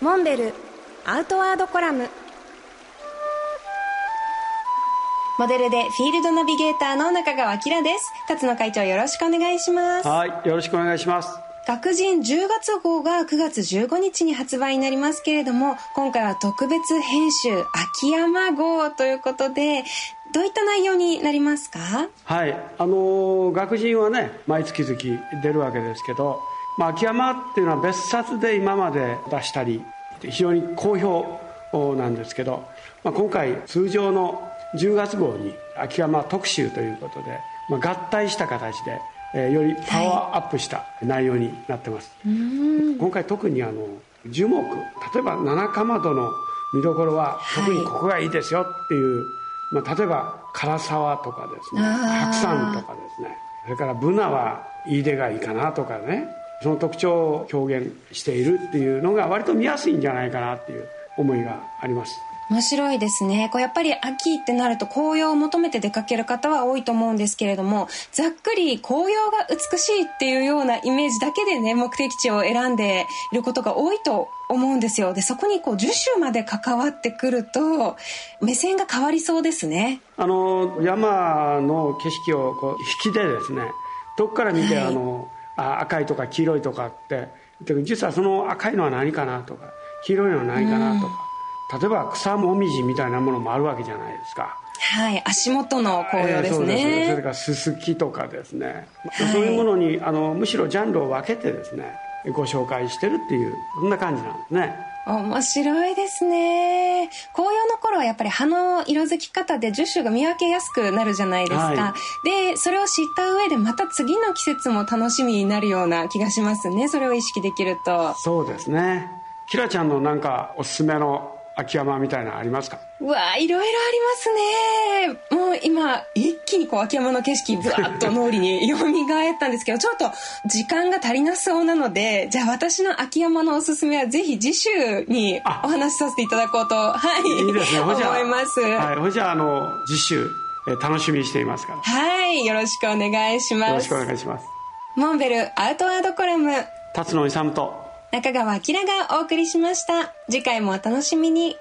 モンベルアウトワードコラム。モデルでフィールドナビゲーターの中川明です。辰野会長よろしくお願いします。はいよろしくお願いします。学人10月号が9月15日に発売になりますけれども今回は特別編集秋山号ということでどういった内容になりますか？はいあの学人はね毎月々出るわけですけど、まあ、秋山っていうのは別冊で今まで出したり非常に好評なんですけど、まあ、今回通常の10月号に秋山特集ということで、まあ、合体した形でえー、よりパワーアップした内容になってます、はい、今回特にあの樹木例えば七かまどの見どころは特にここがいいですよっていう、はい、まあ、例えば唐沢とかですね白山とかですねそれからブナは飯出がいいかなとかねその特徴を表現しているっていうのが割と見やすいんじゃないかなっていう思いがあります。面白いですね。こうやっぱり秋ってなると紅葉を求めて出かける方は多いと思うんですけれどもざっくり紅葉が美しいっていうようなイメージだけでね目的地を選んでいることが多いと思うんですよ。でそこにこう樹種まで関わってくると目線が変わりそうですね。あの山の景色をこう引きでですねどっから見て、はい、あのあ赤いとか黄色いとかって実はその赤いのは何かなとか黄色いのは何かなとか、例えば草もみじみたいなものもあるわけじゃないですか。はい足元の紅葉ですね、えー、そそれからススキとかですね、はい、そういうものにあのむしろジャンルを分けてですねご紹介してるっていうそんな感じなんですね。面白いですね。紅葉の頃はやっぱり葉の色づき方で樹種が見分けやすくなるじゃないですか、はい、でそれを知った上でまた次の季節も楽しみになるような気がしますね。それを意識できると。そうですね。キラちゃんのなんかおすすめの秋山みたいなありますか？うわいろいろありますね。もう今一気にこう秋山の景色ぶわっと脳裏に蘇ったんですけどちょっと時間が足りなそうなのでじゃあ私の秋山のおすすめはぜひ次週にお話しさせていただこうとはいいいですね。思います。はいじゃああの次週楽しみにしていますから。はいよろしくお願いします。よろしくお願いします。モンベルアウトワードコラム。辰野勇と中川明がお送りしました。次回もお楽しみに。